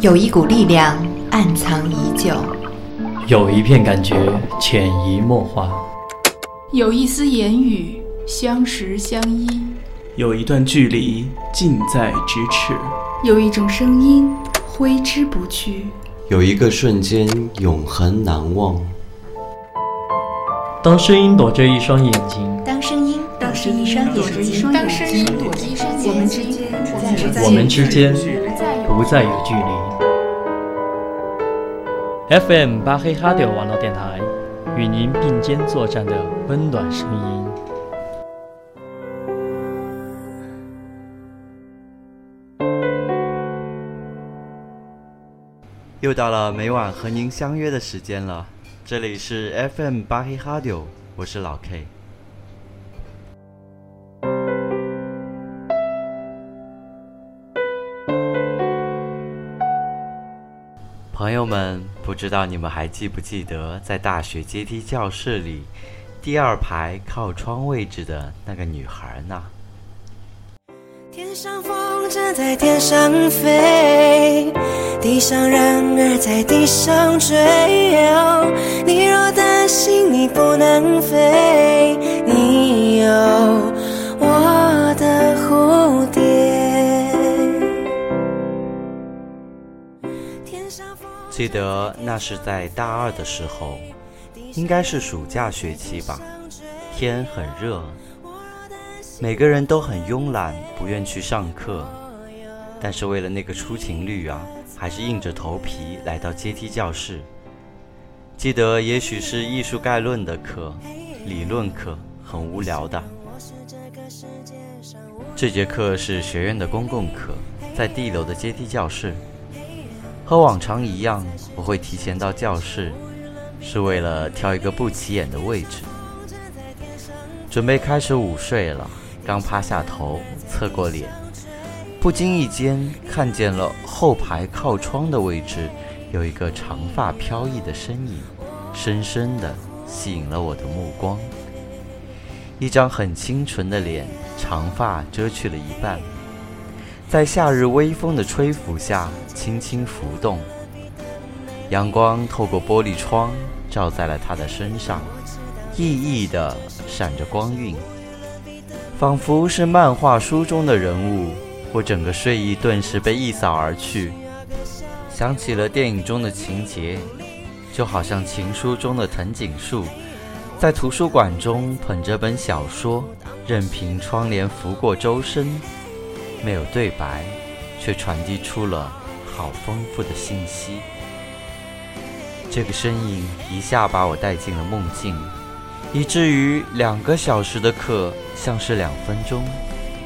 有一股力量暗藏已久，有一片感觉潜移默化，有一丝言语相识相依，有一段距离近在咫尺，有一种声音挥之不去，有一个瞬间永恒难忘。当声音躲着一双眼睛，当声音躲着一双眼睛，当声音躲着一双眼睛，我们之间，我们之间不再有距离。FM 巴黑哈迪网络电台，与您并肩作战的温暖声音。又到了每晚和您相约的时间了，这里是 FM 巴黑哈迪，我是老 K。朋友们，不知道你们还记不记得，在大学阶梯教室里，第二排靠窗位置的那个女孩呢？天上风筝在天上飞，地上人儿在地上追。你若担心你不能飞，你有我的记得那是在大二的时候，应该是暑假学期吧。天很热，每个人都很慵懒，不愿去上课。但是为了那个出勤率啊，还是硬着头皮来到阶梯教室。记得也许是艺术概论的课，理论课很无聊的。这节课是学院的公共课，在地楼的阶梯教室。和往常一样，我会提前到教室，是为了挑一个不起眼的位置。准备开始午睡了，刚趴下头，侧过脸，不经意间看见了后排靠窗的位置有一个长发飘逸的身影，深深地吸引了我的目光。一张很清纯的脸，长发遮去了一半。在夏日微风的吹拂下，轻轻浮动。阳光透过玻璃窗，照在了他的身上，熠熠地闪着光晕，仿佛是漫画书中的人物。我整个睡意顿时被一扫而去，想起了电影中的情节，就好像情书中的藤井树，在图书馆中捧着本小说，任凭窗帘拂过周身。没有对白，却传递出了好丰富的信息。这个身影一下把我带进了梦境，以至于两个小时的课像是两分钟，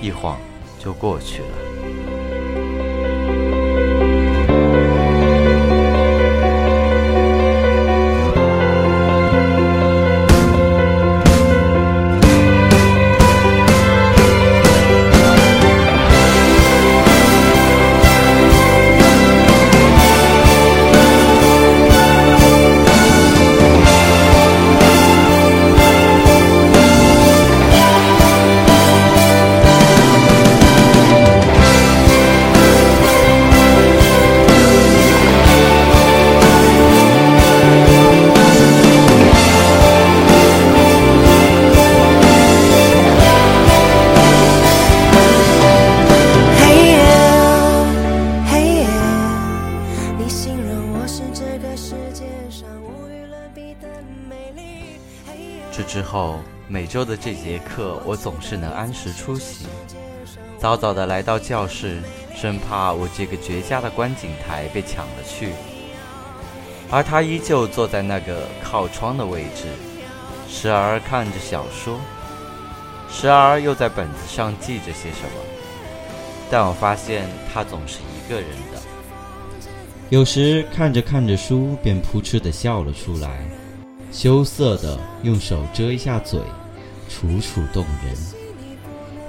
一晃就过去了。周的这节课，我总是能按时出席，早早的来到教室，生怕我这个绝佳的观景台被抢了去。而他依旧坐在那个靠窗的位置，时而看着小说，时而又在本子上记着些什么。但我发现他总是一个人的，有时看着看着书，便扑哧的笑了出来。羞涩的用手遮一下嘴，楚楚动人。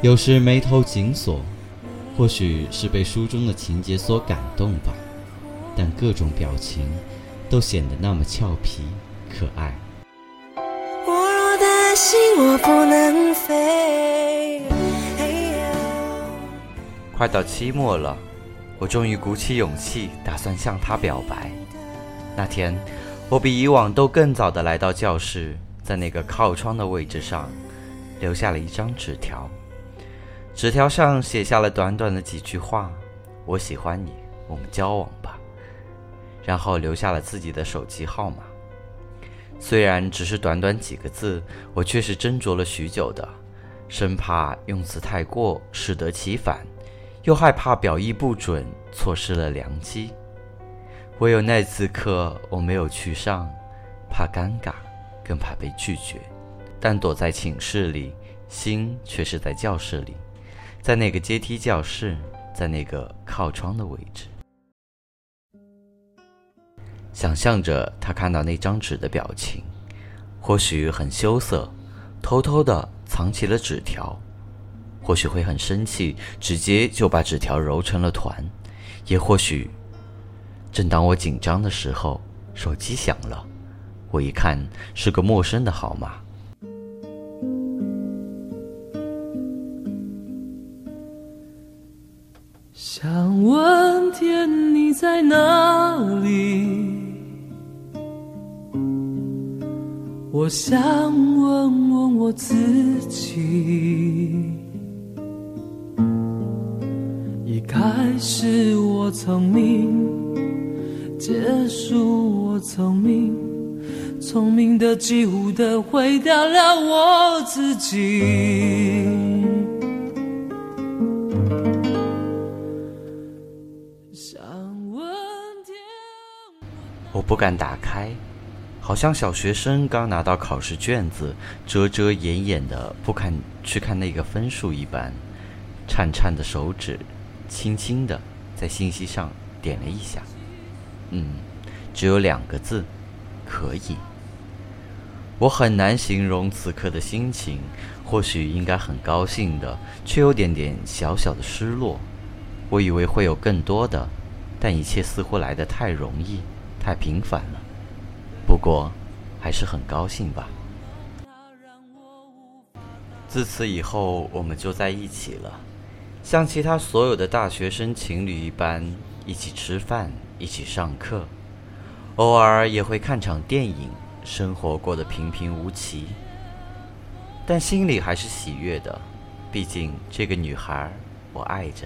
有时眉头紧锁，或许是被书中的情节所感动吧，但各种表情都显得那么俏皮可爱。我若担心我不能飞，快到期末了，我终于鼓起勇气，打算向他表白。那天，我比以往都更早的来到教室，在那个靠窗的位置上，留下了一张纸条。纸条上写下了短短的几句话：“我喜欢你，我们交往吧。”然后留下了自己的手机号码。虽然只是短短几个字，我却是斟酌了许久的，生怕用词太过，适得其反。又害怕表意不准，错失了良机。唯有那次课我没有去上，怕尴尬，更怕被拒绝。但躲在寝室里，心却是在教室里，在那个阶梯教室，在那个靠窗的位置。想象着他看到那张纸的表情，或许很羞涩，偷偷的藏起了纸条。或许会很生气，直接就把纸条揉成了团；也或许，正当我紧张的时候，手机响了，我一看是个陌生的号码。想问天你在哪里？我想问问我自己。一开始我聪明，结束我聪明，聪明的几乎的毁掉了我自己。不敢打开，好像小学生刚拿到考试卷子，遮遮掩掩的不敢去看那个分数一般，颤颤的手指。轻轻的在信息上点了一下，嗯，只有两个字，可以。我很难形容此刻的心情，或许应该很高兴的，却有点点小小的失落。我以为会有更多的，但一切似乎来得太容易，太平凡了。不过，还是很高兴吧。自此以后，我们就在一起了。像其他所有的大学生情侣一般，一起吃饭，一起上课，偶尔也会看场电影，生活过得平平无奇，但心里还是喜悦的。毕竟这个女孩，我爱着。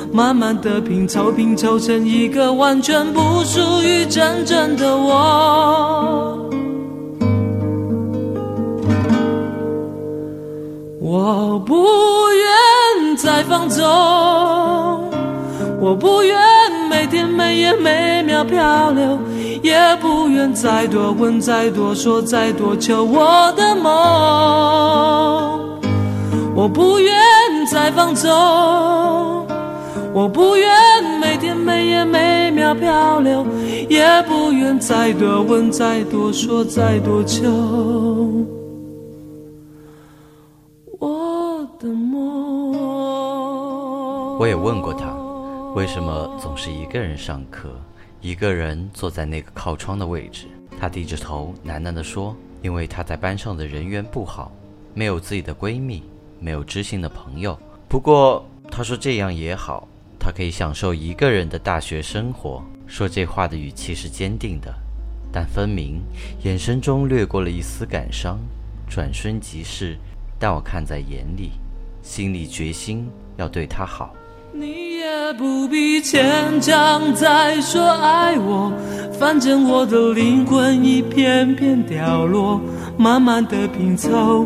慢慢的拼凑，拼凑成一个完全不属于真正的我。我不愿再放纵。我不愿每天每夜每秒漂流，也不愿再多问、再多说、再多求我的梦。我不愿再放纵，我不愿每天每夜每秒漂流，也不愿再多问、再多说、再多求我的梦。我也问过他。为什么总是一个人上课，一个人坐在那个靠窗的位置？她低着头喃喃地说：“因为她在班上的人缘不好，没有自己的闺蜜，没有知心的朋友。不过她说这样也好，他可以享受一个人的大学生活。”说这话的语气是坚定的，但分明眼神中掠过了一丝感伤。转瞬即逝，但我看在眼里，心里决心要对他好。你也不必牵强再说爱我，反正我的灵魂一片片掉落，慢慢的拼凑，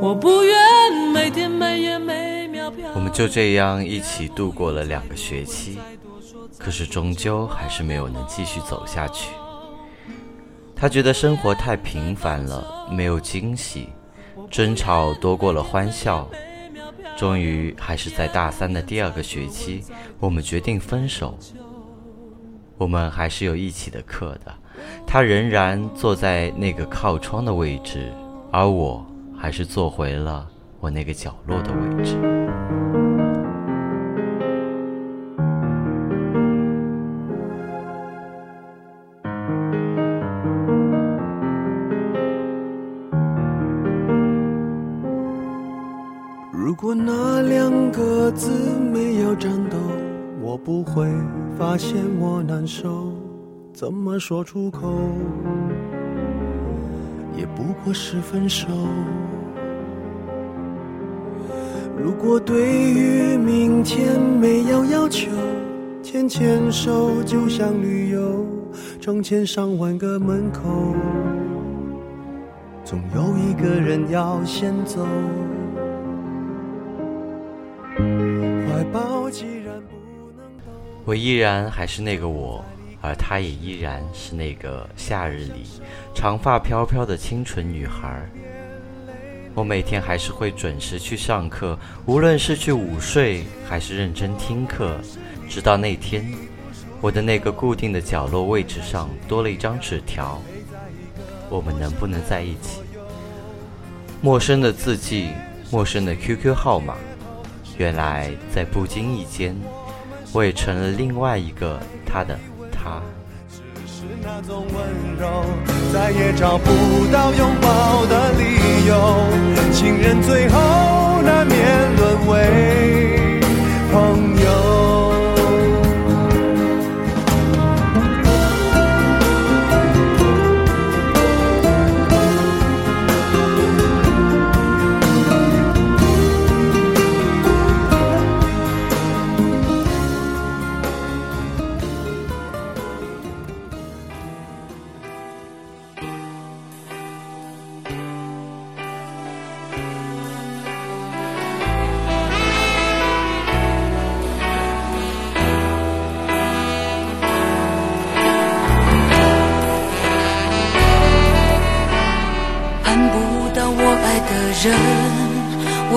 我不愿每天每夜每秒飘。我们就这样一起度过了两个学期，可是终究还是没有能继续走下去。他觉得生活太平凡了，没有惊喜，争吵多过了欢笑。终于还是在大三的第二个学期，我们决定分手。我们还是有一起的课的，他仍然坐在那个靠窗的位置，而我还是坐回了我那个角落的位置。如果那两个字没有颤抖，我不会发现我难受。怎么说出口，或是分手。如果对于明天没有要求，牵牵手就像旅游，成千上万个门口，总有一个人要先走。怀抱既然不能抱我依然还是那个我，而她也依然是那个夏日里长发飘飘的清纯女孩。我每天还是会准时去上课，无论是去午睡还是认真听课。直到那天，我的那个固定的角落位置上多了一张纸条：我们能不能在一起？陌生的字迹，陌生的 QQ 号码。原来在不经意间，我也成了另外一个他的只。是那种温柔，再也找不到拥抱的理由。情人最后难免沦为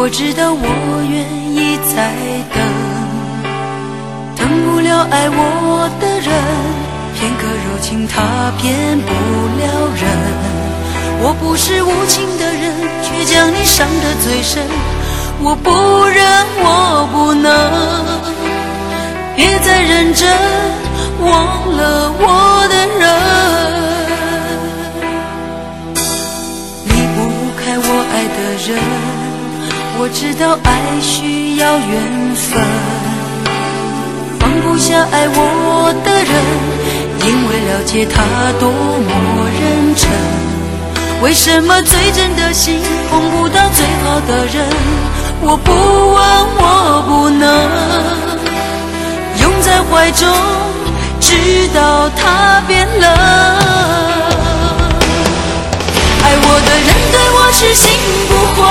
我知道我愿意再等，等不了爱我的人，片刻柔情他骗不了人。我不是无情的人，却将你伤得最深。我不忍，我不能，别再认真忘了我的人。离不开我爱的人，我知道爱需要缘分，放不下爱我的人，因为了解他多么认真。为什么最真的心碰不到最好的人？我不问，我不能拥在怀中，直到他变冷。爱我的人对我痴心不悔，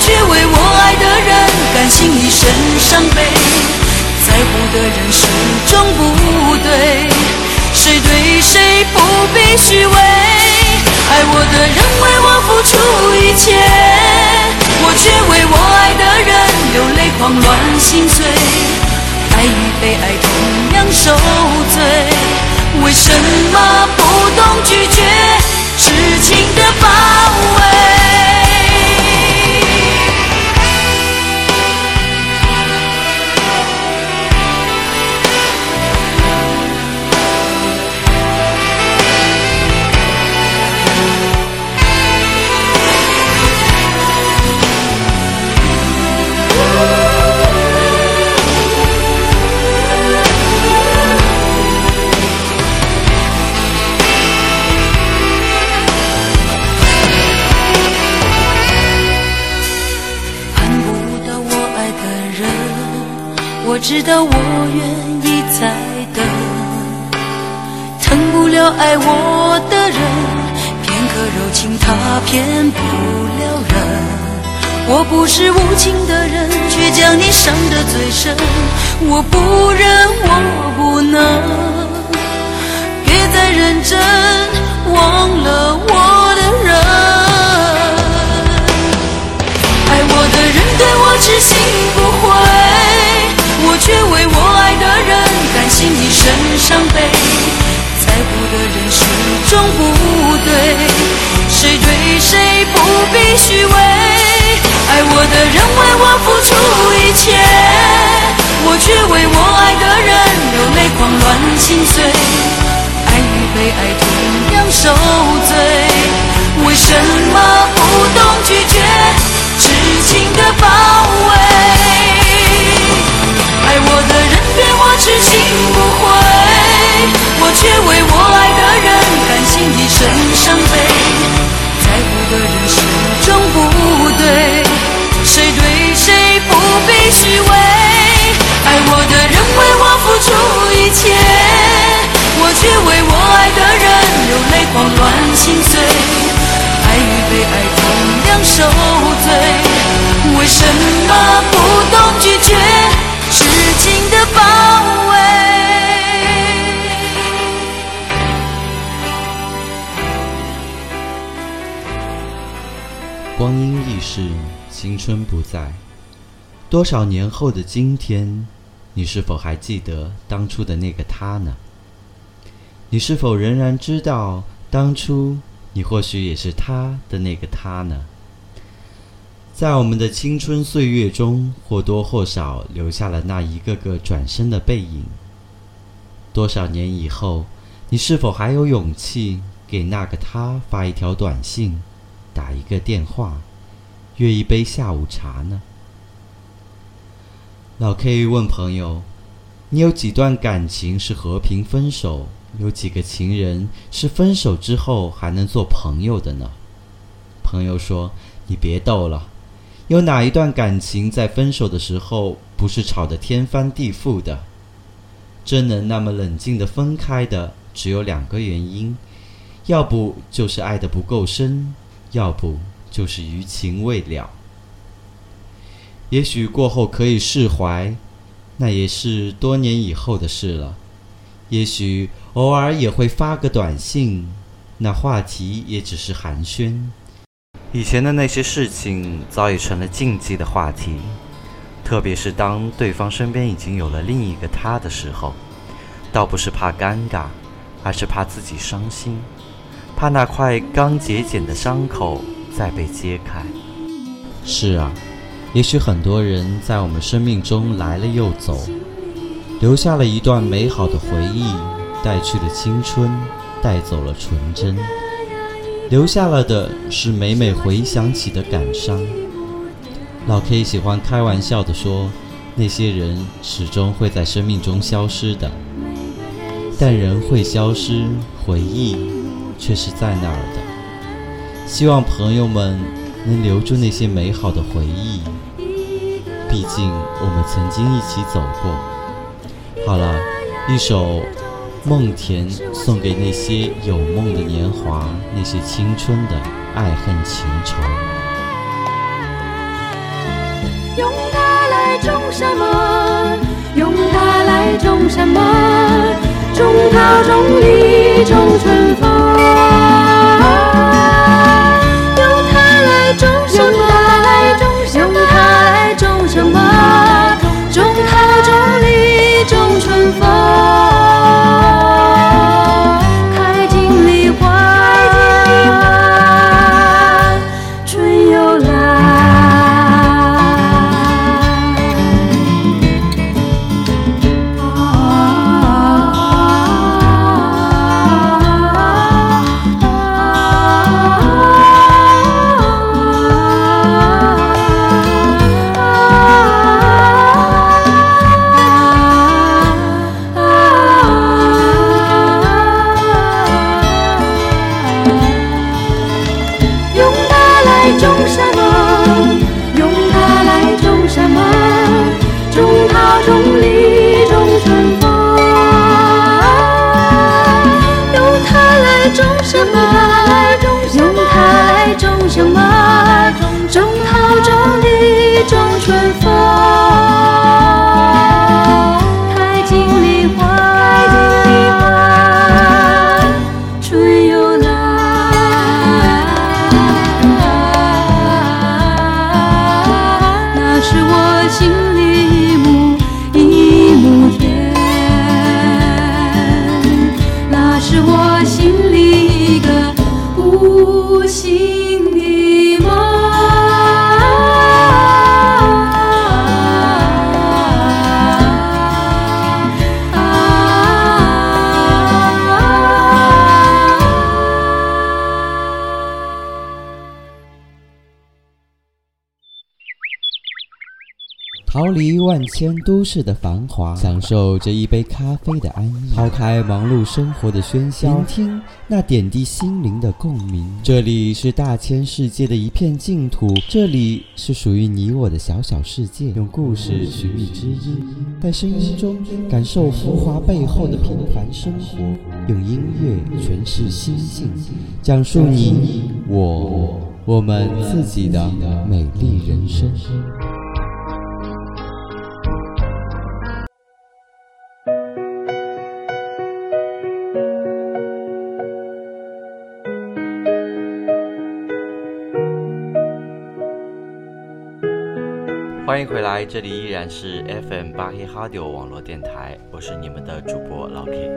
却为我爱的人甘心一生伤悲。在乎的人始终不对，谁对谁不必虚伪。爱我的人为我付出一切，我却为我爱的人流泪狂乱心碎。爱与被爱同样受罪，为什么不懂拒绝痴情的包围？我知道我愿意再等，疼不了爱我的人，片刻柔情他骗不了人。我不是无情的人，却将你伤得最深。我不忍，我不能，别再认真，很伤悲。在乎的人始终不对，谁对谁不必虚伪。爱我的人为我付出一切，我却为我爱的人流泪狂乱心碎，爱与被爱同样受罪，为什么不懂拒绝以为？爱我的人为我付出一切，我却为我爱的人流泪狂乱心碎，爱与被爱同样受罪，为什么不懂拒绝痴情的包围？光阴易逝。青春不在，多少年后的今天，你是否还记得当初的那个他呢？你是否仍然知道当初你或许也是他的那个他呢？在我们的青春岁月中，或多或少留下了那一个个转身的背影。多少年以后，你是否还有勇气给那个他发一条短信，打一个电话？约一杯下午茶呢？老 K 问朋友：“你有几段感情是和平分手？有几个情人是分手之后还能做朋友的呢？”朋友说：“你别逗了，有哪一段感情在分手的时候不是吵得天翻地覆的？真能那么冷静的分开的，只有两个原因：要不就是爱的不够深，要不……”就是余情未了，也许过后可以释怀，那也是多年以后的事了。也许偶尔也会发个短信，那话题也只是寒暄。以前的那些事情早已成了禁忌的话题，特别是当对方身边已经有了另一个他的时候，倒不是怕尴尬，而是怕自己伤心，怕那块刚结茧的伤口。再被揭开。是啊，也许很多人在我们生命中来了又走，留下了一段美好的回忆，带去了青春，带走了纯真，留下了的是每每回想起的感伤。老 K 喜欢开玩笑的说，那些人始终会在生命中消失的，但人会消失，回忆却是在那儿的。希望朋友们能留住那些美好的回忆，毕竟我们曾经一起走过。好了，一首《梦田》送给那些有梦的年华，那些青春的爱恨情仇。用它来种什么？用它来种什么？种桃，种李，种春风。种什么？用它来种什么？种桃，种李，种春风。千都市的繁华，享受这一杯咖啡的安逸，抛开忙碌生活的喧嚣，聆听那点滴心灵的共鸣。这里是大千世界的一片净土，这里是属于你我的小小世界。用故事寻觅知音，在声音中感受浮华背后的平凡生活，用音乐诠释心境，讲述你我我们自己的美丽人生。欢迎回来，这里依然是 FM 八黑 Radio 网络电台，我是你们的主播老 K。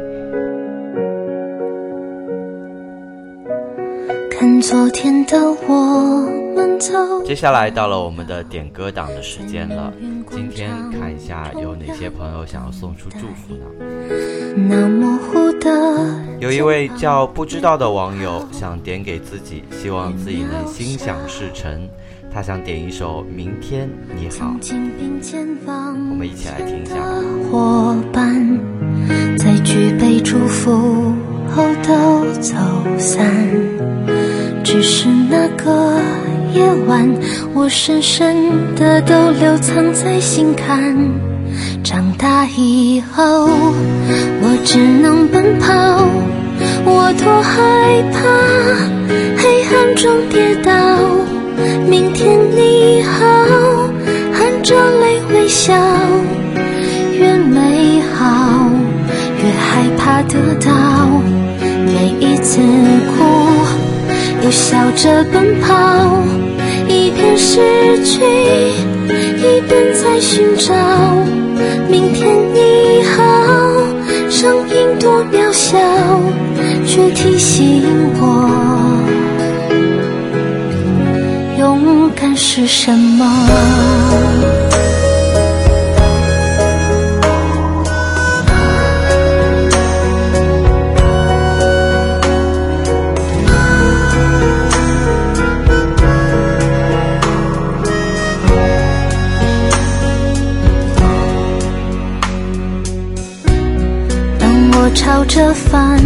看昨天的我们走。接下来到了我们的点歌档的时间了，今天看一下有哪些朋友想要送出祝福呢？那模糊的，有一位叫不知道的网友想点给自己，希望自己能心想事成。他想点一首《明天你好》，我们一起来听一下吧。伙伴在举杯祝福后都走散，只是那个夜晚，我深深的都留藏在心坎。长大以后，我只能奔跑，我多害怕黑暗中跌倒。明天你好，含着泪微笑，越美好越害怕得到。每一次哭，又笑着奔跑，一边失去，一边在寻找。明天你好，声音多渺小，却提醒我。是什么？当我朝着反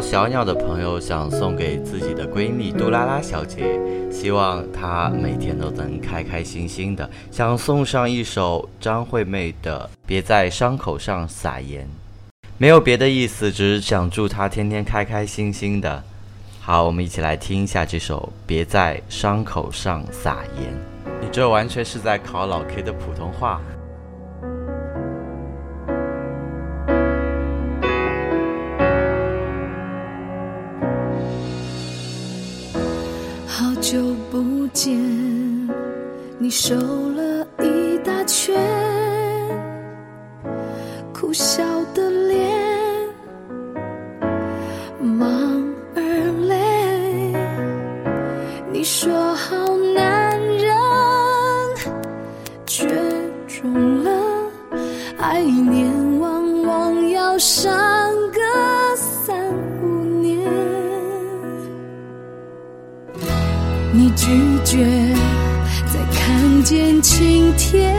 小鸟的朋友想送给自己的闺蜜杜拉拉小姐，希望她每天都能开开心心的，想送上一首张惠妹的《别在伤口上撒盐》，没有别的意思，只是想祝她天天开开心心的。好，我们一起来听一下这首《别在伤口上撒盐》。你这完全是在考老 K 的普通话。见，你瘦了一大圈，苦笑的脸觉再看见晴天，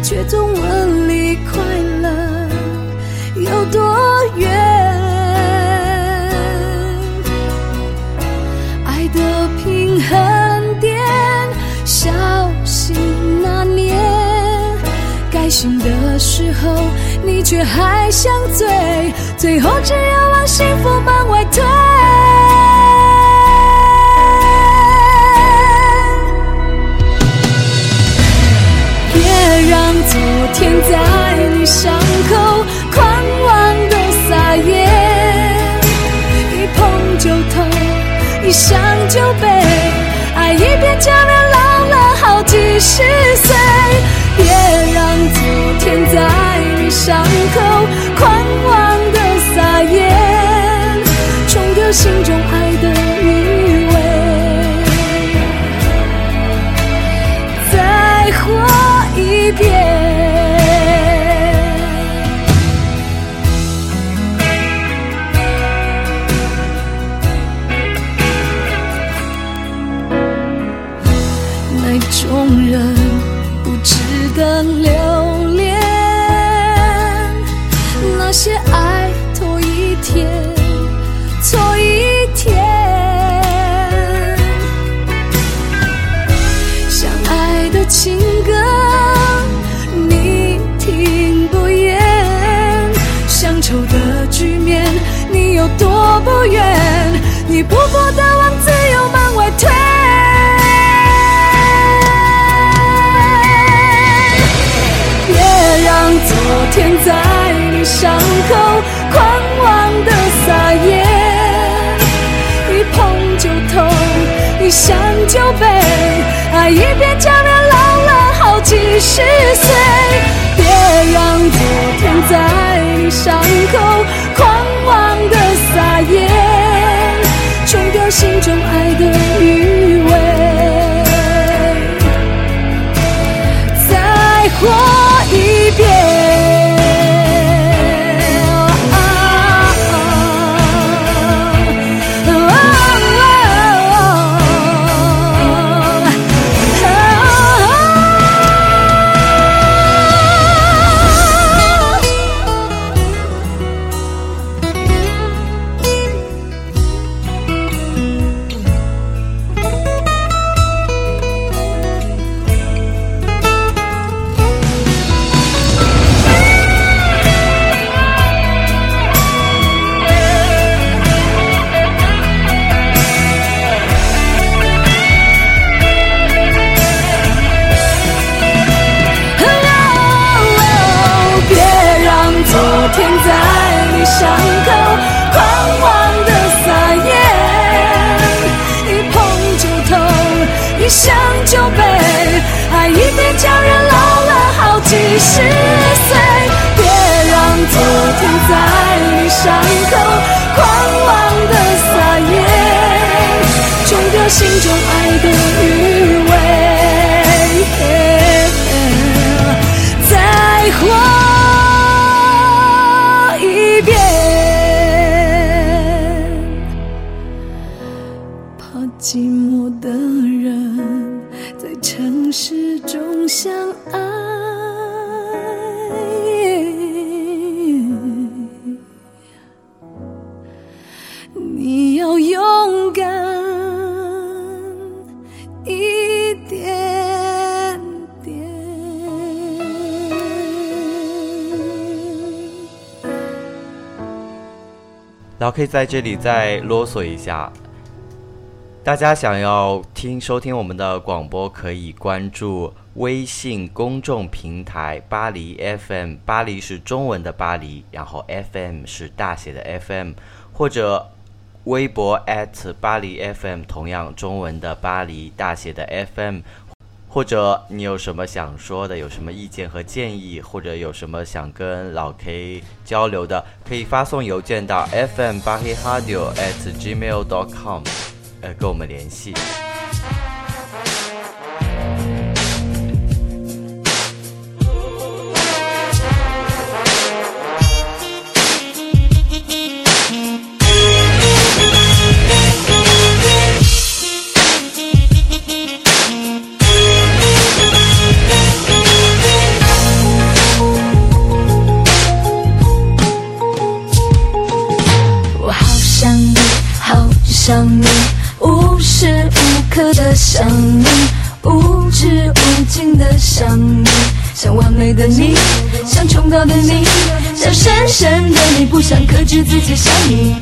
却总问离快乐有多远？爱的平衡点，小心拿捏。该醒的时候，你却还想醉，最后只有往幸福门外推。甜在你伤口狂妄的撒野，一碰就痛，一想就悲，爱一遍教人老了好几十岁。别让昨天在你伤口狂不愿？你不过的往自由门外推。别让昨天在你伤口狂妄的撒盐，一碰就痛，一想就悲，爱一遍就能老了好几十岁。别让昨天在你伤口始终相爱你要勇敢一点点。然后可以在这里再啰嗦一下。大家想要听收听我们的广播，可以关注微信公众平台“巴黎 FM”，巴黎是中文的巴黎，然后 FM 是大写的 FM，或者微博巴黎 FM，同样中文的巴黎大写的 FM。或者你有什么想说的，有什么意见和建议，或者有什么想跟老 K 交流的，可以发送邮件到 fm 八黑 radio at gmail dot com，呃，跟我们联系。制自己想你。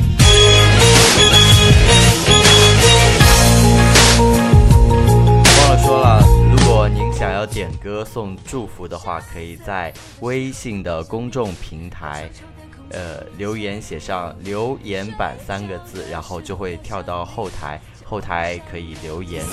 忘了说了，如果您想要点歌送祝福的话，可以在微信的公众平台。呃，留言写上“留言板”三个字，然后就会跳到后台，后台可以留言。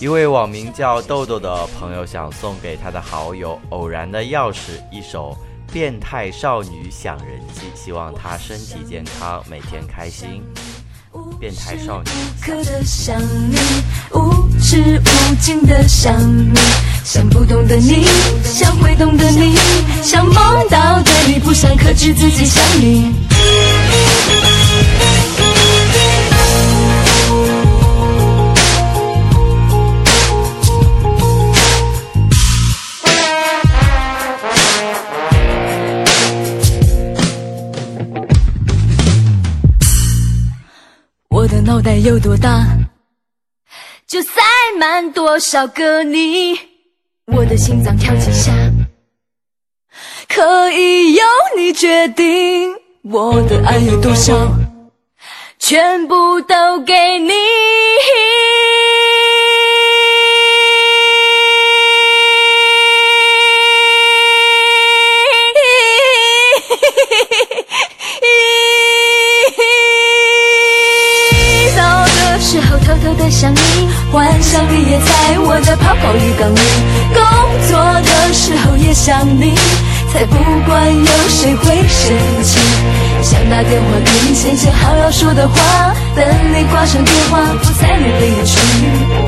一位网名叫豆豆的朋友想送给他的好友《偶然的钥匙》一首《变态少女想人记》，希望他身体健康，每天开心。变态少女，想你，无止无尽的想你，想不懂的你，想会懂的你，想梦到的你，不想克制自己想你。爱有多大，就塞满多少个你。我的心脏跳几下，可以由你决定。我的爱有多少，全部都给你。想你，幻想你也在我的泡泡浴缸里。工作的时候也想你，才不管有谁会生气。想打电话给你，先写好要说的话，等你挂上电话，我才能离去。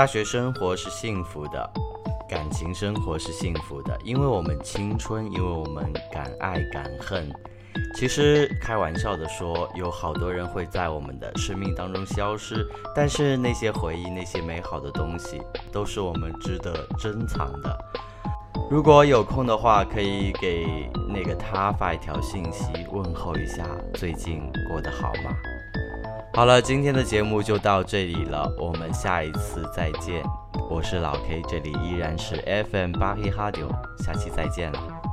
大学生活是幸福的，感情生活是幸福的，因为我们青春，因为我们敢爱敢恨。其实开玩笑的说，有好多人会在我们的生命当中消失，但是那些回忆，那些美好的东西，都是我们值得珍藏的。如果有空的话，可以给那个他发一条信息，问候一下，最近过得好吗？好了，今天的节目就到这里了，我们下一次再见。我是老 K，这里依然是 FM 八黑哈丢，下期再见了。